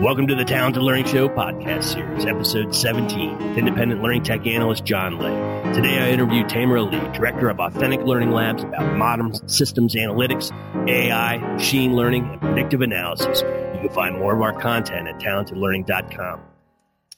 Welcome to the Talented Learning Show podcast series, episode 17, with independent learning tech analyst John Leh. Today I interview Tamer Ali, director of Authentic Learning Labs, about modern systems analytics, AI, machine learning, and predictive analysis. You can find more of our content at talentedlearning.com.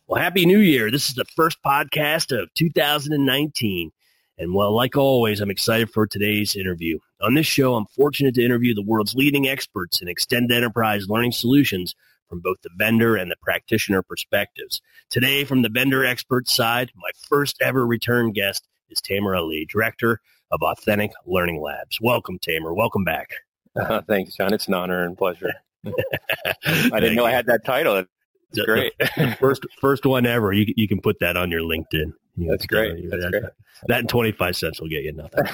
Well, Happy New Year. This is the first podcast of 2019. And well, like always, I'm excited for today's interview. On this show, I'm fortunate to interview the world's leading experts in extended enterprise learning solutions from both the vendor and the practitioner perspectives. Today, from the vendor expert side, my first ever return guest is Tamer Ali, Director of Authentic Learning Labs. Welcome, Tamer. Welcome back. Uh, thanks, John. It's an honor and pleasure. I didn't know I had that title. It's great. first, first one ever. You you can put that on your LinkedIn. You That's great. That's that, great. That and twenty five cents will get you nothing.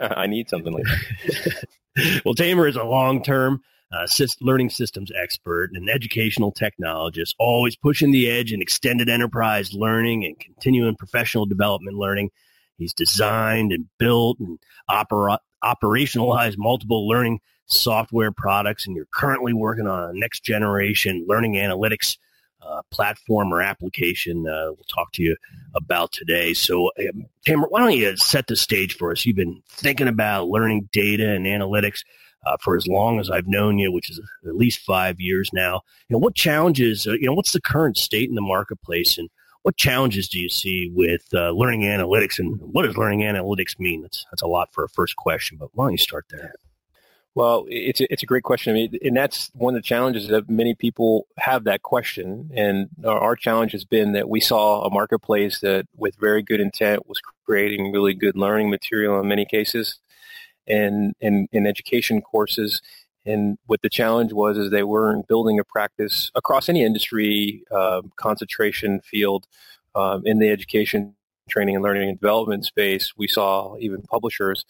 I need something like that. well, Tamer is a long term uh, learning systems expert and educational technologist, always pushing the edge in extended enterprise learning and continuing professional development learning. He's designed and built and opera- operationalized multiple learning software products, and you're currently working on a next generation learning analytics uh, platform or application uh, we'll talk to you about today. So, um, Tamer, why don't you set the stage for us? You've been thinking about learning data and analytics uh, for as long as I've known you, which is at least five years now. You know, what challenges, uh, you know, what's the current state in the marketplace and what challenges do you see with uh, learning analytics and what does learning analytics mean? That's, that's a lot for a first question, but why don't you start there? Well, it's a, it's a great question. I mean, and that's one of the challenges that many people have that question. And our challenge has been that we saw a marketplace that, with very good intent, was creating really good learning material in many cases, and in, education courses. And what the challenge was is they weren't building a practice across any industry uh, concentration field um, in the education, training, and learning and development space. We saw even publishers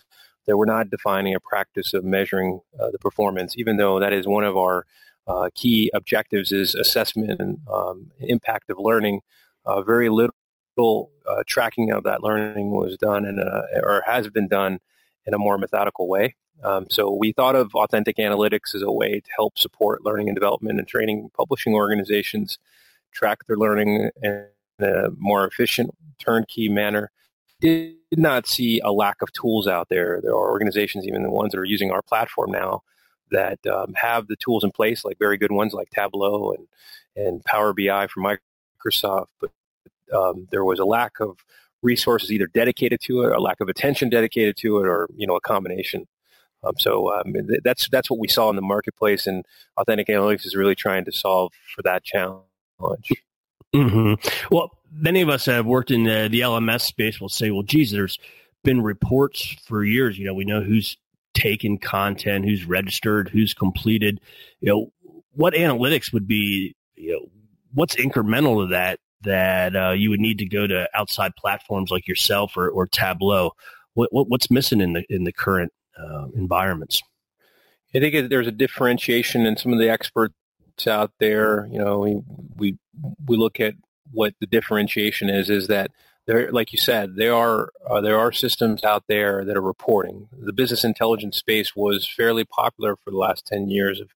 that were not defining a practice of measuring uh, the performance, even though that is one of our uh, key objectives is assessment and um, impact of learning. Uh, very little uh, tracking of that learning was done in a, or has been done in a more methodical way. Um, so we thought of authentic analytics as a way to help support learning and development and training publishing organizations track their learning in a more efficient turnkey manner. Did not see a lack of tools out there. There are organizations, even the ones that are using our platform now, that um, have the tools in place, like very good ones like Tableau and and Power BI from Microsoft. But um, there was a lack of resources either dedicated to it, or lack of attention dedicated to it, or you know a combination. Um, so um, that's that's what we saw in the marketplace, and Authentic Analytics is really trying to solve for that challenge. Mm-hmm. Well, many of us have worked in the, the LMS space. Will say, well, geez, there's been reports for years. You know, we know who's taken content, who's registered, who's completed. You know, what analytics would be? You know, what's incremental to that that uh, you would need to go to outside platforms like yourself or, or Tableau? What, what, what's missing in the in the current uh, environments? I think there's a differentiation in some of the experts out there. You know, we we we look at what the differentiation is. Is that there, like you said, there are uh, there are systems out there that are reporting. The business intelligence space was fairly popular for the last ten years of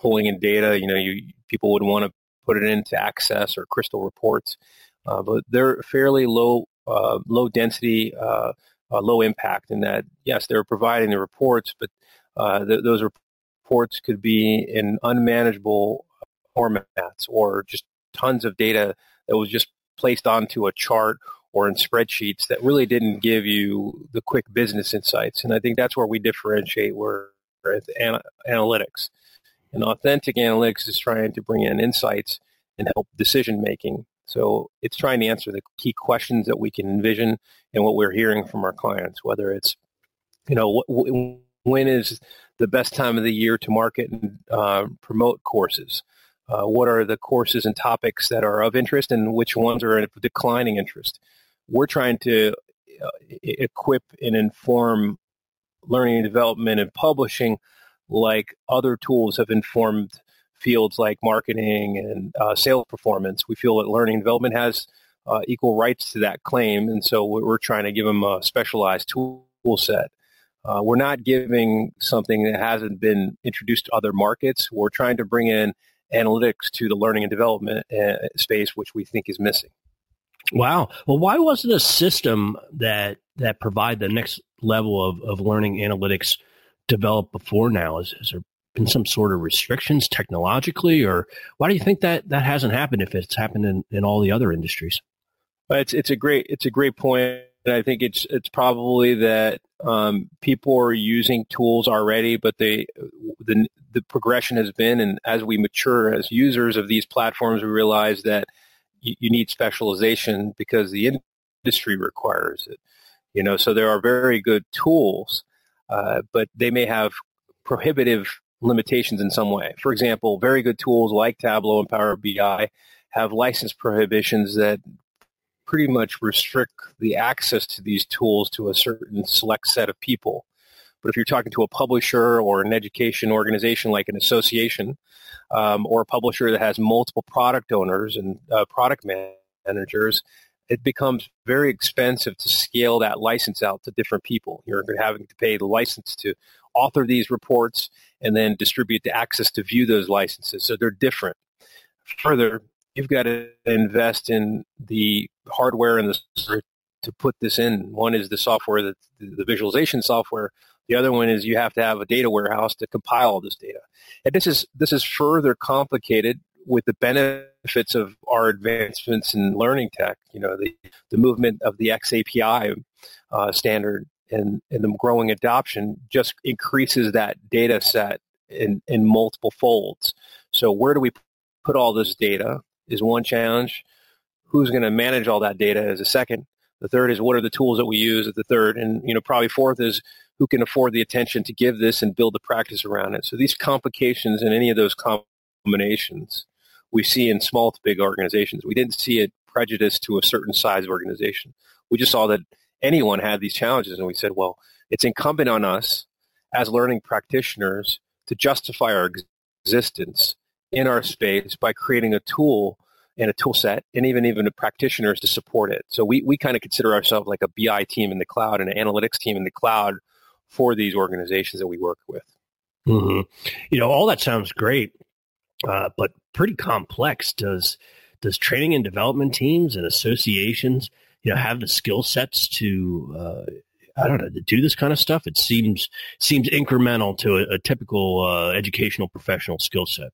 pulling in data. You know, you people would want to put it into Access or Crystal reports, uh, but they're fairly low uh, low density, uh, uh, low impact. In that, yes, they're providing the reports, but uh, th- those reports could be in unmanageable formats or just tons of data that was just placed onto a chart or in spreadsheets that really didn't give you the quick business insights. And I think that's where we differentiate. We're with analytics. And authentic analytics is trying to bring in insights and help decision making. So it's trying to answer the key questions that we can envision and what we're hearing from our clients, whether it's, you know, wh- when is the best time of the year to market and uh, promote courses? Uh, what are the courses and topics that are of interest and which ones are of declining interest? We're trying to uh, equip and inform learning and development and publishing like other tools have informed fields like marketing and uh, sales performance. We feel that learning and development has uh, equal rights to that claim, and so we're trying to give them a specialized tool set. Uh, we're not giving something that hasn't been introduced to other markets. We're trying to bring in analytics to the learning and development uh, space, which we think is missing. Wow. Well, why wasn't a system that that provide the next level of, of learning analytics developed before now? Is there been some sort of restrictions technologically, or why do you think that that hasn't happened if it's happened in, in all the other industries? It's it's a great it's a great point. And I think it's it's probably that um, people are using tools already, but they the the progression has been, and as we mature as users of these platforms, we realize that you, you need specialization because the industry requires it. You know, so there are very good tools, uh, but they may have prohibitive limitations in some way. For example, very good tools like Tableau and Power BI have license prohibitions that pretty much restrict the access to these tools to a certain select set of people. But if you're talking to a publisher or an education organization like an association, um, or a publisher that has multiple product owners and uh, product managers, it becomes very expensive to scale that license out to different people. You're having to pay the license to author these reports and then distribute the access to view those licenses. So they're different. Further, you've got to invest in the hardware and the to put this in. One is the software, that the visualization software. The other one is you have to have a data warehouse to compile all this data. And this is this is further complicated with the benefits of our advancements in learning tech. You know, the the movement of the XAPI uh, standard and, and the growing adoption just increases that data set in, in multiple folds. So where do we put all this data is one challenge. Who's going to manage all that data is a second. The third is what are the tools that we use at the third. And, you know, probably fourth is who can afford the attention to give this and build the practice around it. So these complications and any of those combinations we see in small to big organizations. We didn't see it prejudiced to a certain size organization. We just saw that anyone had these challenges. And we said, well, it's incumbent on us as learning practitioners to justify our existence in our space by creating a tool and a tool set and even even the practitioners to support it. So we, we kind of consider ourselves like a BI team in the cloud and an analytics team in the cloud for these organizations that we work with. Mm-hmm. You know, all that sounds great, uh, but pretty complex. Does does training and development teams and associations you know have the skill sets to uh, I don't know to do this kind of stuff. It seems seems incremental to a, a typical uh, educational professional skill set.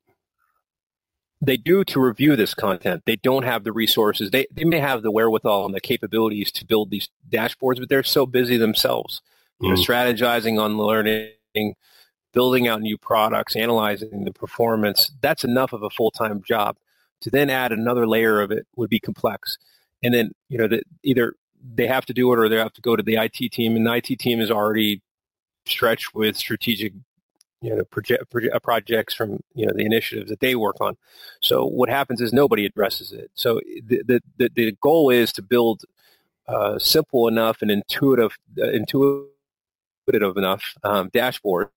They do to review this content. They don't have the resources. They they may have the wherewithal and the capabilities to build these dashboards, but they're so busy themselves. You mm. know, strategizing on learning, building out new products, analyzing the performance. That's enough of a full time job. To then add another layer of it would be complex and then you know that either they have to do it or they have to go to the IT team, and the IT team is already stretched with strategic you know uh, projects from you know the initiatives that they work on. So what happens is nobody addresses it. So the the, the goal is to build uh, simple enough and intuitive uh, intuitive enough um, dashboard.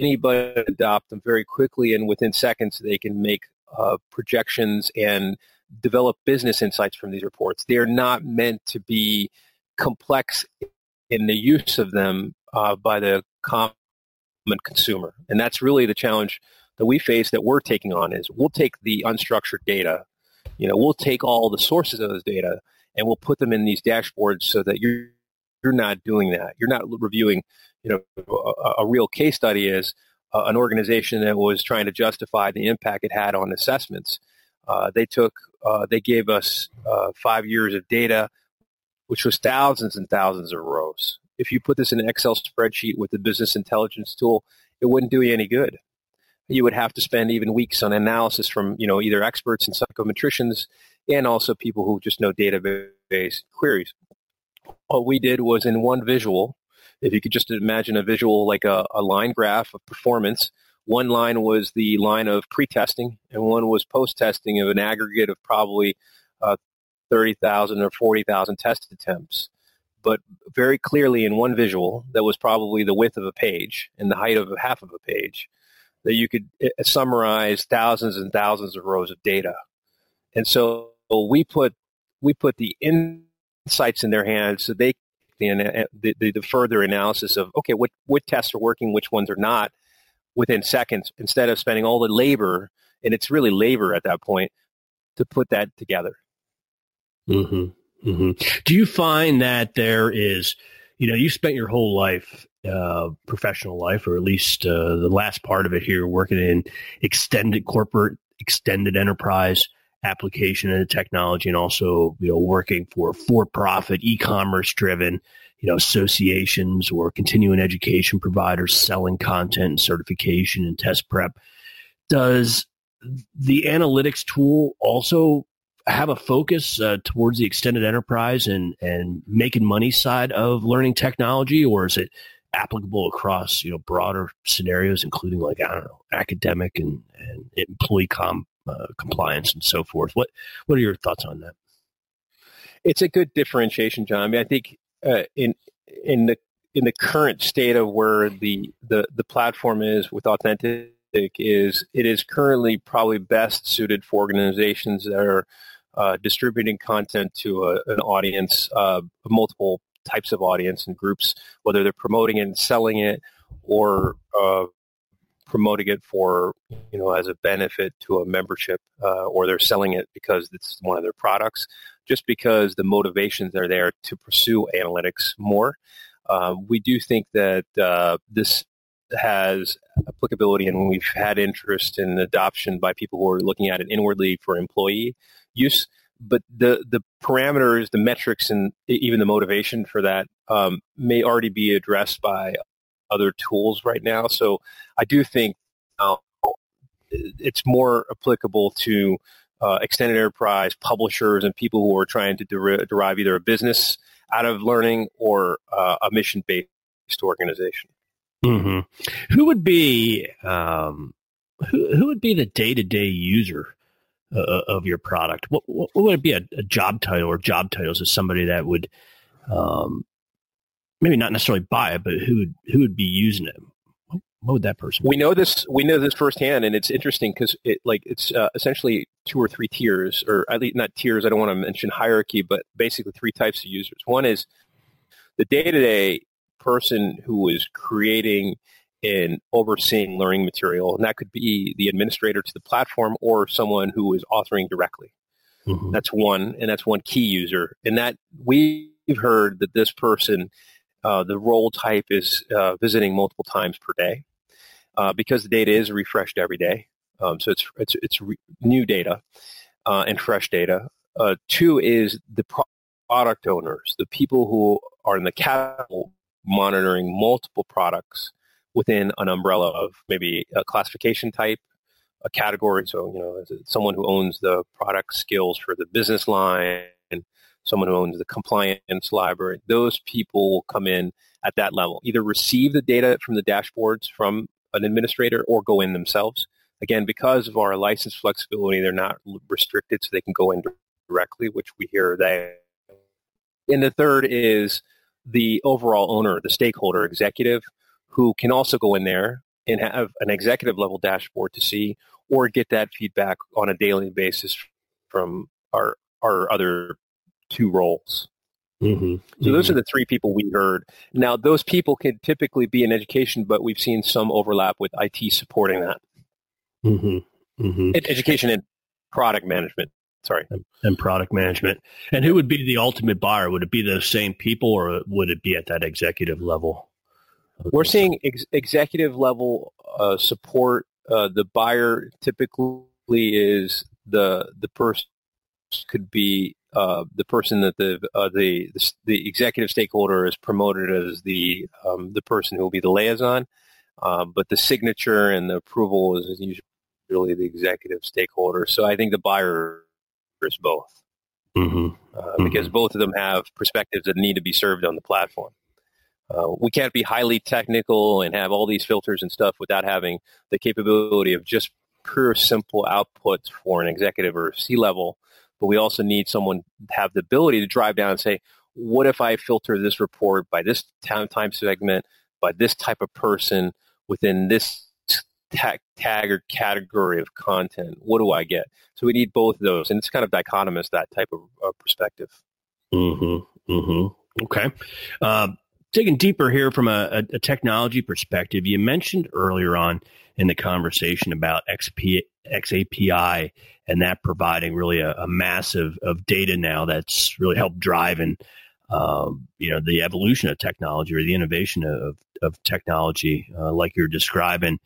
Anybody adopt them very quickly, and within seconds they can make uh, projections and develop business insights from these reports. They are not meant to be complex in the use of them uh, by the common consumer. And that's really the challenge that we face that we're taking on is we'll take the unstructured data, you know, we'll take all the sources of those data and we'll put them in these dashboards so that you're you're not doing that. You're not reviewing, you know, a, a real case study is uh, an organization that was trying to justify the impact it had on assessments. Uh, they took uh, they gave us uh, five years of data, which was thousands and thousands of rows. If you put this in an Excel spreadsheet with the business intelligence tool, it wouldn't do you any good. You would have to spend even weeks on analysis from you know either experts and psychometricians and also people who just know database queries. What we did was in one visual, if you could just imagine a visual like a, a line graph of performance, one line was the line of pre-testing, and one was post-testing of an aggregate of probably uh, 30,000 or 40,000 test attempts. But very clearly in one visual that was probably the width of a page and the height of half of a page, that you could uh, summarize thousands and thousands of rows of data. And so we put we put the insights in their hands so they the, the, the further analysis of okay what what tests are working which ones are not within seconds instead of spending all the labor and it's really labor at that point to put that together. Mm-hmm. Mm-hmm. Do you find that there is, you know, you spent your whole life, uh, professional life, or at least uh, the last part of it here, working in extended corporate, extended enterprise application and technology, and also, you know, working for for-profit, e-commerce driven, you know, associations or continuing education providers selling content and certification and test prep. Does the analytics tool also have a focus uh, towards the extended enterprise and and making money side of learning technology, or is it applicable across you know broader scenarios, including like I don't know academic and, and employee com, uh, compliance and so forth? What what are your thoughts on that? It's a good differentiation, John. I mean, I think uh, in in the in the current state of where the the the platform is with authentic is it is currently probably best suited for organizations that are uh, distributing content to a, an audience, uh, multiple types of audience and groups, whether they're promoting it and selling it or uh, promoting it for, you know, as a benefit to a membership, uh, or they're selling it because it's one of their products, just because the motivations are there to pursue analytics more. Uh, we do think that uh, this has applicability and we've had interest in adoption by people who are looking at it inwardly for employee use. But the the parameters, the metrics, and even the motivation for that um, may already be addressed by other tools right now. So I do think uh, it's more applicable to uh, extended enterprise publishers and people who are trying to der- derive either a business out of learning or uh, a mission based organization. Mm-hmm. Who would be um, who, who would be the day to day user uh, uh, of your product? What, what, would it be a, a, job title or job titles of somebody that would um, maybe not necessarily buy it, but who would who would be using it? What would that person? Be? We know this. We know this firsthand, and it's interesting because it like it's uh, essentially two or three tiers, or at least not tiers. I don't want to mention hierarchy, but basically three types of users. One is the day to day person who is creating and overseeing learning material. And that could be the administrator to the platform or someone who is authoring directly. Mm-hmm. That's one, and that's one key user. And that we've heard that this person, uh, the role type is uh, visiting multiple times per day uh, because the data is refreshed every day. Um, so it's it's it's re- new data uh, and fresh data. Uh, two is the product owners, the people who are in the capital monitoring multiple products within an umbrella of maybe a classification type, a category. So, you know, someone who owns the product skills for the business line, someone who owns the compliance library, those people will come in at that level, either receive the data from the dashboards from an administrator or go in themselves. Again, because of our license flexibility, they're not restricted, so they can go in directly, which we hear they. And the third is the overall owner, the stakeholder executive, who can also go in there and have an executive level dashboard to see or get that feedback on a daily basis from our our other two roles. Mm-hmm. So those mm-hmm. are the three people we heard. Now those people can typically be in education, but we've seen some overlap with IT supporting that. Mm-hmm. mm-hmm. Education and product management. Sorry, and, and product management. And who would be the ultimate buyer? Would it be the same people, or would it be at that executive level? We're seeing ex- executive level uh, support. Uh, the buyer typically is the the person could be uh, the person that the, uh, the, the the executive stakeholder is promoted as the um, the person who will be the liaison, uh, but the signature and the approval is usually the executive stakeholder. So I think the buyer is both, mm-hmm. Uh, mm-hmm. because both of them have perspectives that need to be served on the platform. Uh, we can't be highly technical and have all these filters and stuff without having the capability of just pure simple outputs for an executive or C level. But we also need someone to have the ability to drive down and say, what if I filter this report by this time, time segment, by this type of person within this tag, tag or category of content? What do I get? So we need both of those. And it's kind of dichotomous, that type of uh, perspective. Mm-hmm. Mm-hmm. Okay. Uh, digging deeper here from a, a, technology perspective, you mentioned earlier on in the conversation about XP, XAPI and that providing really a, a massive of data now that's really helped drive and um, you know the evolution of technology or the innovation of of technology, uh, like you're describing.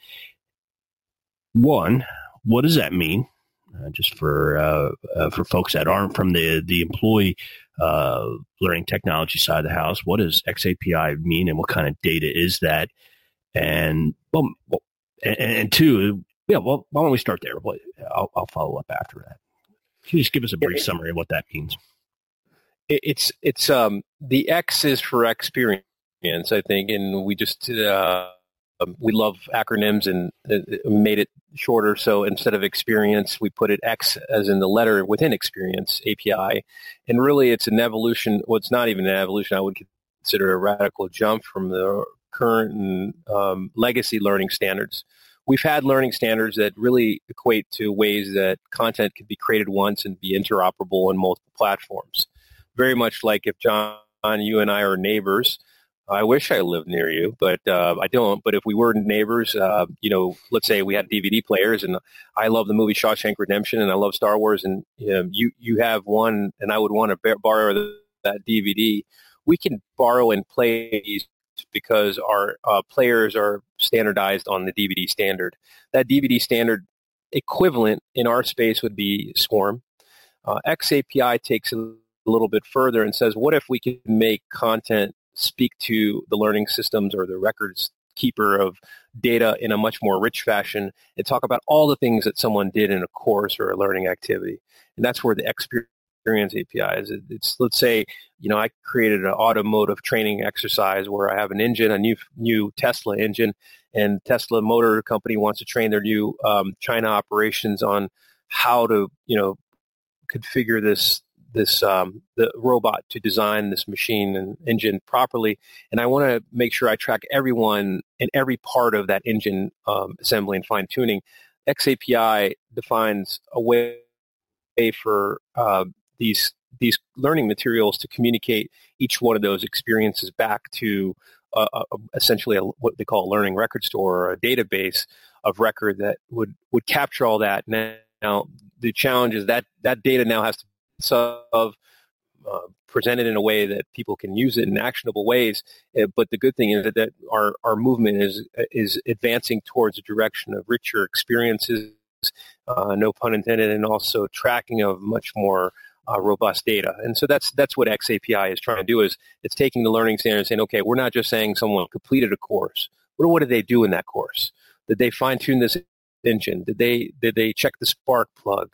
One, what does that mean? Uh, just for uh, uh for folks that aren't from the the employee uh, learning technology side of the house, what does XAPI mean, and what kind of data is that? And well, and, and two, yeah, well, why don't we start there? I'll, I'll follow up after that. Can you just give us a brief summary of what that means? it's it's um the X is for experience, I think, and we just uh, um, we love acronyms and made it shorter. So instead of experience, we put it X as in the letter within experience API, and really it's an evolution. Well, it's not even an evolution. I would consider a radical jump from the current and um, legacy learning standards. We've had learning standards that really equate to ways that content can be created once and be interoperable on multiple platforms very much like if John, you and I are neighbors. I wish I lived near you, but uh, I don't. But if we were neighbors, uh, you know, let's say we had DVD players, and I love the movie Shawshank Redemption, and I love Star Wars, and you know, you, you have one, and I would want to borrow that DVD. We can borrow and play these because our uh, players are standardized on the DVD standard. That DVD standard equivalent in our space would be SCORM. Uh, XAPI takes a a little bit further and says, what if we can make content speak to the learning systems or the records keeper of data in a much more rich fashion and talk about all the things that someone did in a course or a learning activity. And that's where the experience API is. It's let's say, you know, I created an automotive training exercise where I have an engine, a new new Tesla engine, and Tesla Motor Company wants to train their new um, China operations on how to, you know, configure this this um, the robot to design this machine and engine properly, and I want to make sure I track everyone and every part of that engine um, assembly and fine tuning. XAPI defines a way for uh, these these learning materials to communicate each one of those experiences back to uh, uh, essentially a, what they call a learning record store or a database of record that would would capture all that. Now, the challenge is that that data now has to of uh, presented in a way that people can use it in actionable ways. Uh, but the good thing is that, that our, our movement is is advancing towards a direction of richer experiences, uh, no pun intended, and also tracking of much more uh, robust data. And so that's that's what XAPI is trying to do. Is it's taking the learning standard and saying, okay, we're not just saying someone completed a course. What what did they do in that course? Did they fine tune this engine? Did they did they check the spark plug?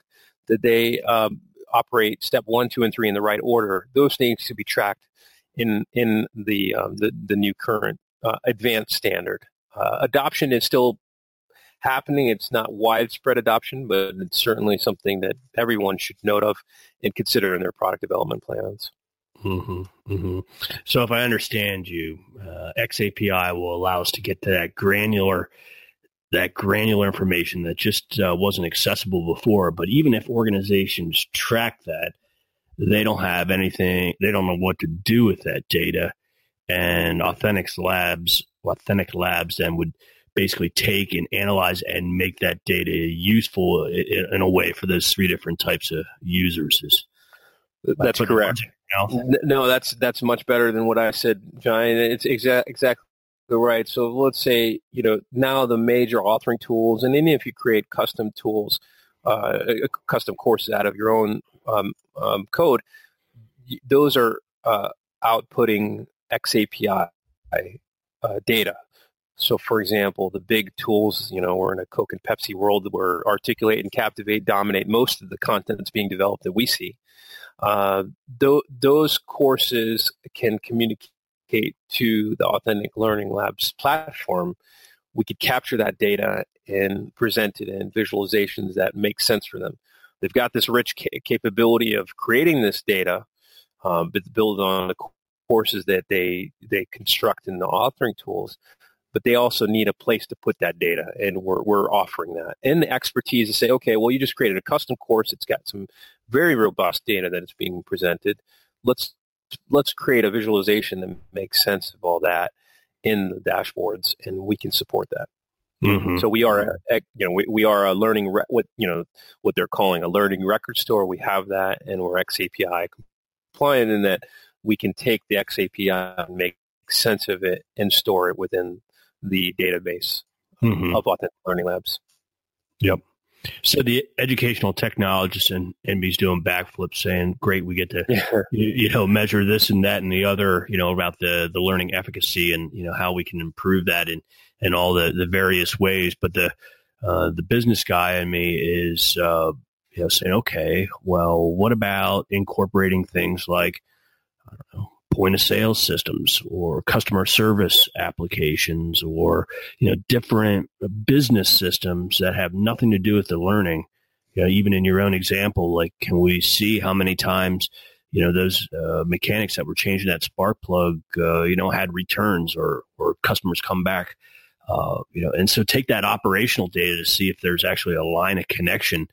Did they um, operate step one, two, and three in the right order, those things to be tracked in in the um, the, the new current uh, advanced standard. Uh, adoption is still happening. It's not widespread adoption, but it's certainly something that everyone should note of and consider in their product development plans. Mm-hmm, mm-hmm. So, if I understand you, uh, XAPI will allow us to get to that granular that granular information that just uh, wasn't accessible before. But even if organizations track that, they don't have anything, they don't know what to do with that data. And Authentic Labs, Authentic Labs then would basically take and analyze and make that data useful in, in a way for those three different types of users. Is, that's correct. No, that's that's much better than what I said, John. It's exa- exactly right. So let's say, you know, now the major authoring tools, and even if you create custom tools, uh, custom courses out of your own um, um, code, those are uh, outputting XAPI uh, data. So, for example, the big tools, you know, we're in a Coke and Pepsi world where Articulate and Captivate dominate most of the content that's being developed that we see. Uh, th- those courses can communicate to the Authentic Learning Labs platform, we could capture that data and present it in visualizations that make sense for them. They've got this rich ca- capability of creating this data, um, but build on the courses that they they construct in the authoring tools. But they also need a place to put that data, and we're we're offering that and the expertise to say, okay, well, you just created a custom course. It's got some very robust data that is being presented. Let's let's create a visualization that makes sense of all that in the dashboards, and we can support that. Mm-hmm. So we are, a, you know, we, we are a learning re- what you know what they're calling a learning record store. We have that, and we're XAPI compliant in that we can take the XAPI and make sense of it and store it within the database mm-hmm. of authentic learning labs. Yep. So the educational technologist and NB's doing backflips, saying, "Great, we get to yeah. you, you, know measure this and that and the other, you know, about the the learning efficacy and you know how we can improve that in in all the the various ways." But the uh, the business guy in me is uh, you know saying, "Okay, well, what about incorporating things like I don't know point of sale systems or customer service applications or you know different business systems that have nothing to do with the learning. You know even in your own example like can we see how many times you know those uh, mechanics that were changing that spark plug uh, you know had returns or or customers come back uh, you know and so take that operational data to see if there's actually a line of connection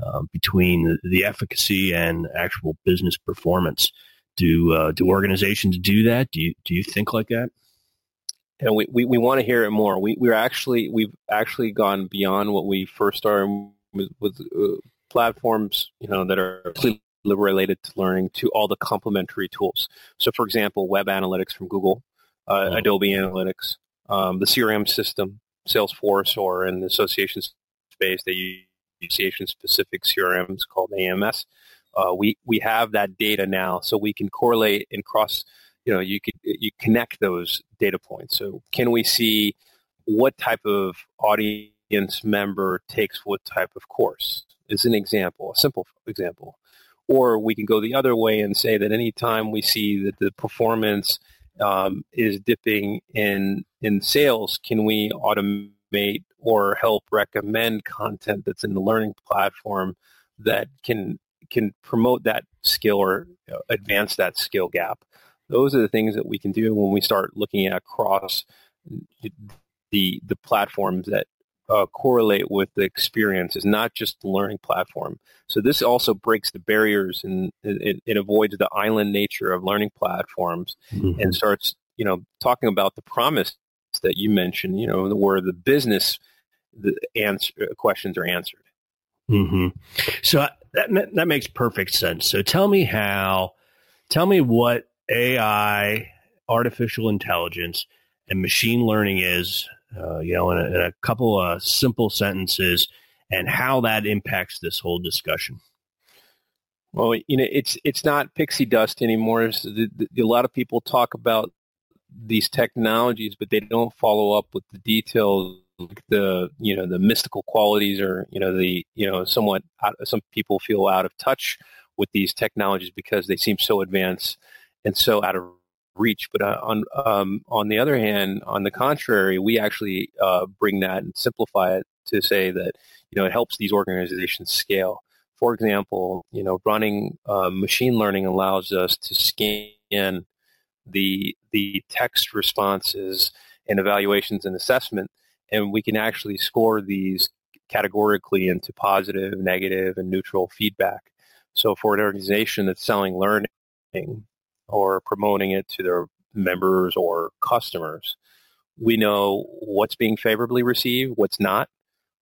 uh, between the, the efficacy and actual business performance do uh, do organizations do that? Do you do you think like that? And we, we, we want to hear it more. We we're actually we've actually gone beyond what we first started with, with uh, platforms, you know, that are related to learning to all the complementary tools. So, for example, web analytics from Google, uh, oh. Adobe Analytics, um, the CRM system, Salesforce, or in the association space, they use association specific CRMs called AMS uh, we we have that data now, so we can correlate and cross. You know, you can you connect those data points. So, can we see what type of audience member takes what type of course? Is an example, a simple example. Or we can go the other way and say that anytime we see that the performance um, is dipping in in sales, can we automate or help recommend content that's in the learning platform that can can promote that skill or advance that skill gap. Those are the things that we can do when we start looking at across the the platforms that uh, correlate with the experiences, not just the learning platform. So this also breaks the barriers and it, it avoids the island nature of learning platforms mm-hmm. and starts, you know, talking about the promise that you mentioned, you know, where the business the answer, questions are answered. Mm-hmm. So that that makes perfect sense. So tell me how, tell me what AI, artificial intelligence, and machine learning is. Uh, you know, in a, in a couple of simple sentences, and how that impacts this whole discussion. Well, you know, it's it's not pixie dust anymore. The, the, a lot of people talk about these technologies, but they don't follow up with the details the you know the mystical qualities or you know the you know somewhat some people feel out of touch with these technologies because they seem so advanced and so out of reach. But uh, on um, on the other hand on the contrary we actually uh, bring that and simplify it to say that you know it helps these organizations scale. For example you know running uh, machine learning allows us to scan the the text responses and evaluations and assessment and we can actually score these categorically into positive, negative, and neutral feedback. So for an organization that's selling learning or promoting it to their members or customers, we know what's being favorably received, what's not,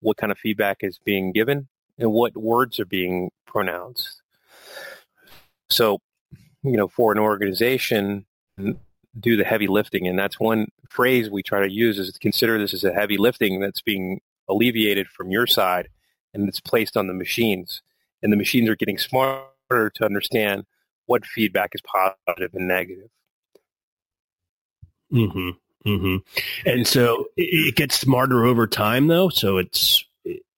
what kind of feedback is being given, and what words are being pronounced. So, you know, for an organization, do the heavy lifting. And that's one phrase we try to use is to consider this as a heavy lifting that's being alleviated from your side and it's placed on the machines. And the machines are getting smarter to understand what feedback is positive and negative. hmm hmm And so it gets smarter over time, though. So it's,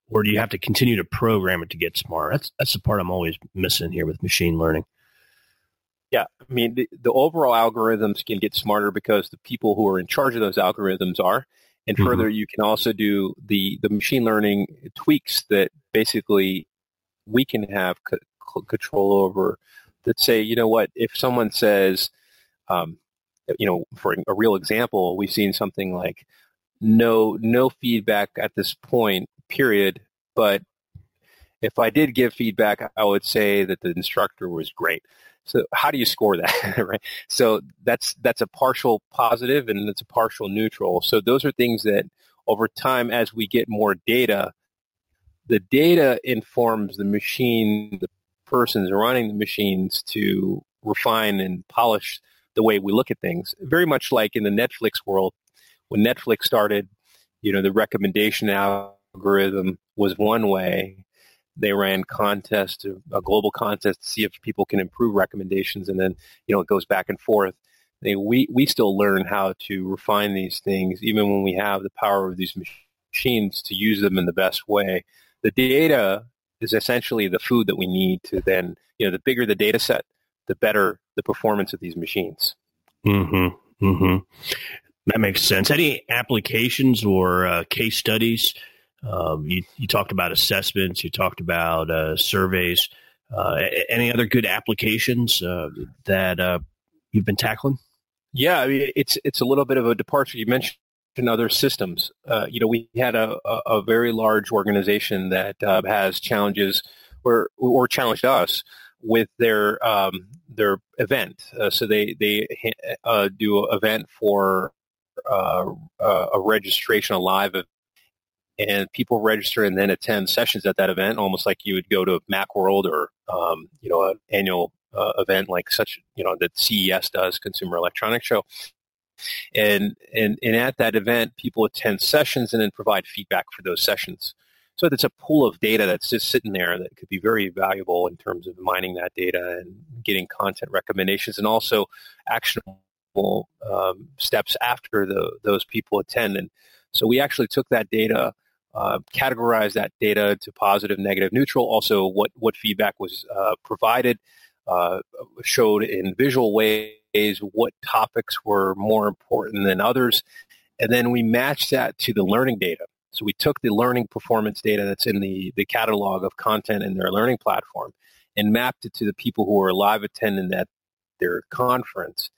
or do you have to continue to program it to get smarter? That's that's the part I'm always missing here with machine learning. Yeah, I mean the, the, overall algorithms can get smarter because the people who are in charge of those algorithms are, and mm-hmm. further, you can also do the the machine learning tweaks that basically we can have c- control over. That say, you know what, if someone says, um, you know, for a real example, we've seen something like no no feedback at this point, period, but if I did give feedback, I would say that the instructor was great. So how do you score that, right? So that's that's a partial positive and it's a partial neutral. So those are things that over time, as we get more data, the data informs the machine, the persons running the machines to refine and polish the way we look at things. Very much like in the Netflix world, when Netflix started, you know, the recommendation algorithm was one way. They ran contests, a global contest to see if people can improve recommendations, and then you know it goes back and forth. They, we we still learn how to refine these things, even when we have the power of these machines to use them in the best way. The data is essentially the food that we need to then, you know, the bigger the data set, the better the performance of these machines. Mm-hmm. Mm-hmm. That makes sense. Any applications or uh, case studies? Um, you, you, talked about assessments. You talked about uh, surveys. Uh, any other good applications uh, that uh, you've been tackling? Yeah, I mean, it's it's a little bit of a departure. You mentioned other systems. Uh, you know, we had a, a, very large organization that has challenges or or challenged us with their um, their event. Uh, so they they uh, do an event for uh, uh, a registration, a live, and people register and then attend sessions at that event, almost like you would go to MacWorld or um, you know an annual uh, event like such you know that CES does, Consumer Electronics Show. And, and and at that event, people attend sessions and then provide feedback for those sessions. So it's a pool of data that's just sitting there that could be very valuable in terms of mining that data and getting content recommendations and also actionable um, steps after the, those people attend. And so we actually took that data, uh, categorized that data to positive, negative, neutral. Also, what what feedback was uh, provided, uh, showed in visual ways what topics were more important than others, and then we matched that to the learning data. So we took the learning performance data that's in the, the catalog of content in their learning platform and mapped it to the people who were live attending at their conference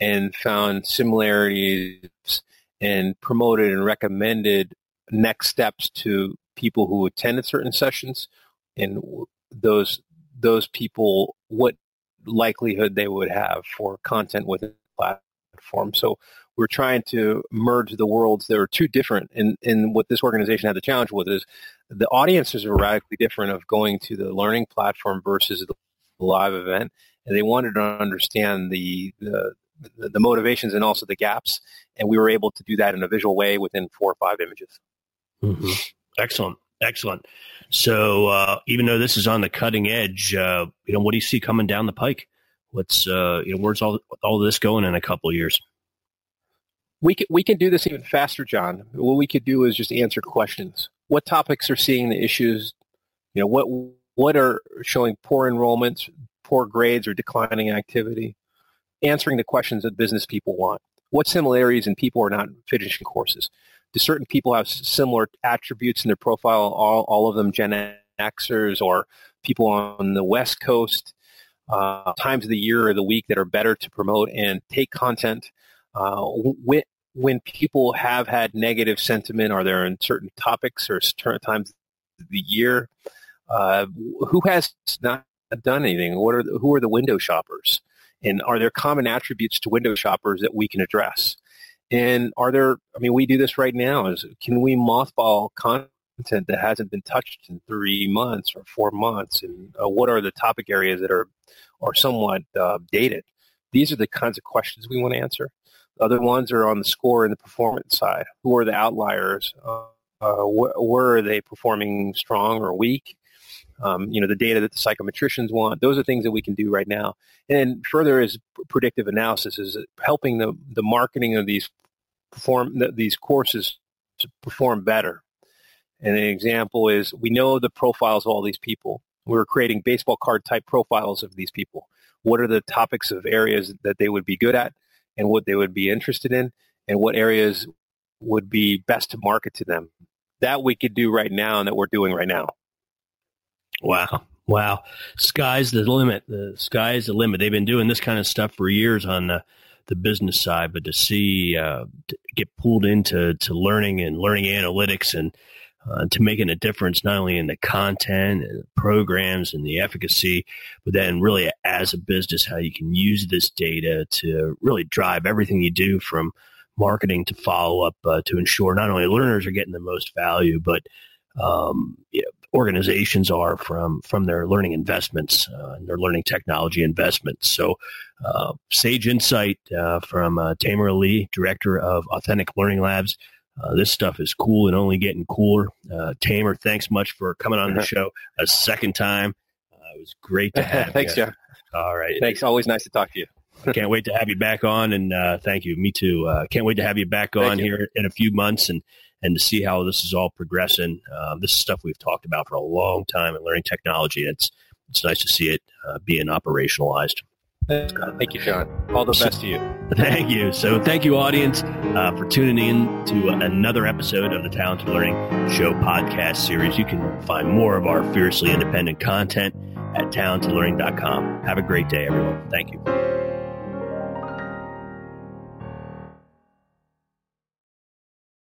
and found similarities and promoted and recommended next steps to people who attended certain sessions and those those people what likelihood they would have for content within the platform. So we're trying to merge the worlds that are too different. And, and what this organization had the challenge with is the audiences are radically different of going to the learning platform versus the live event. And they wanted to understand the, the, the motivations and also the gaps. And we were able to do that in a visual way within four or five images. Mm-hmm. Excellent. Excellent. So uh, even though this is on the cutting edge, uh, you know, what do you see coming down the pike? What's uh, you know, where's all all this going in a couple of years? we can, we can do this even faster, John. What we could do is just answer questions. What topics are seeing the issues? You know, what what are showing poor enrollments, poor grades, or declining activity? Answering the questions that business people want. What similarities in people are not finishing courses? Do certain people have similar attributes in their profile? All, all of them Gen Xers or people on the West Coast? Uh, times of the year or the week that are better to promote and take content. Uh, when people have had negative sentiment, are there in certain topics or certain times of the year? Uh, who has not done anything? What are the, who are the window shoppers? And are there common attributes to window shoppers that we can address? And are there? I mean, we do this right now. Is can we mothball content that hasn't been touched in three months or four months? And uh, what are the topic areas that are are somewhat uh, dated? These are the kinds of questions we want to answer. Other ones are on the score and the performance side. Who are the outliers? Uh, uh, wh- where are they performing strong or weak? Um, you know, the data that the psychometricians want. Those are things that we can do right now. And further is predictive analysis is helping the, the marketing of these perform these courses to perform better. And an example is we know the profiles of all these people. We're creating baseball card type profiles of these people. What are the topics of areas that they would be good at? and what they would be interested in and what areas would be best to market to them. That we could do right now and that we're doing right now. Wow. Wow. Sky's the limit. The sky's the limit. They've been doing this kind of stuff for years on the, the business side, but to see, uh, to get pulled into to learning and learning analytics and uh, to making a difference not only in the content and the programs and the efficacy, but then really as a business, how you can use this data to really drive everything you do from marketing to follow up uh, to ensure not only learners are getting the most value, but um, you know, organizations are from from their learning investments uh, and their learning technology investments. So, uh, sage insight uh, from uh, Tamer Ali, director of Authentic Learning Labs. Uh, this stuff is cool and only getting cooler. Uh, Tamer, thanks much for coming on the uh-huh. show a second time. it was great to have thanks, you. Jeff. All right. Thanks. Always nice to talk to you. can't wait to have you back on, and thank you. Me too. can't wait to have you back on you. here in a few months and and to see how this is all progressing. Um, this is stuff we've talked about for a long time in learning technology. It's it's nice to see it uh, being operationalized. thank you, John. All the best to you. Thank you. So, thank you, audience, uh, for tuning in to another episode of the Talented Learning Show podcast series. You can find more of our fiercely independent content at talentedlearning.com. Have a great day, everyone. Thank you.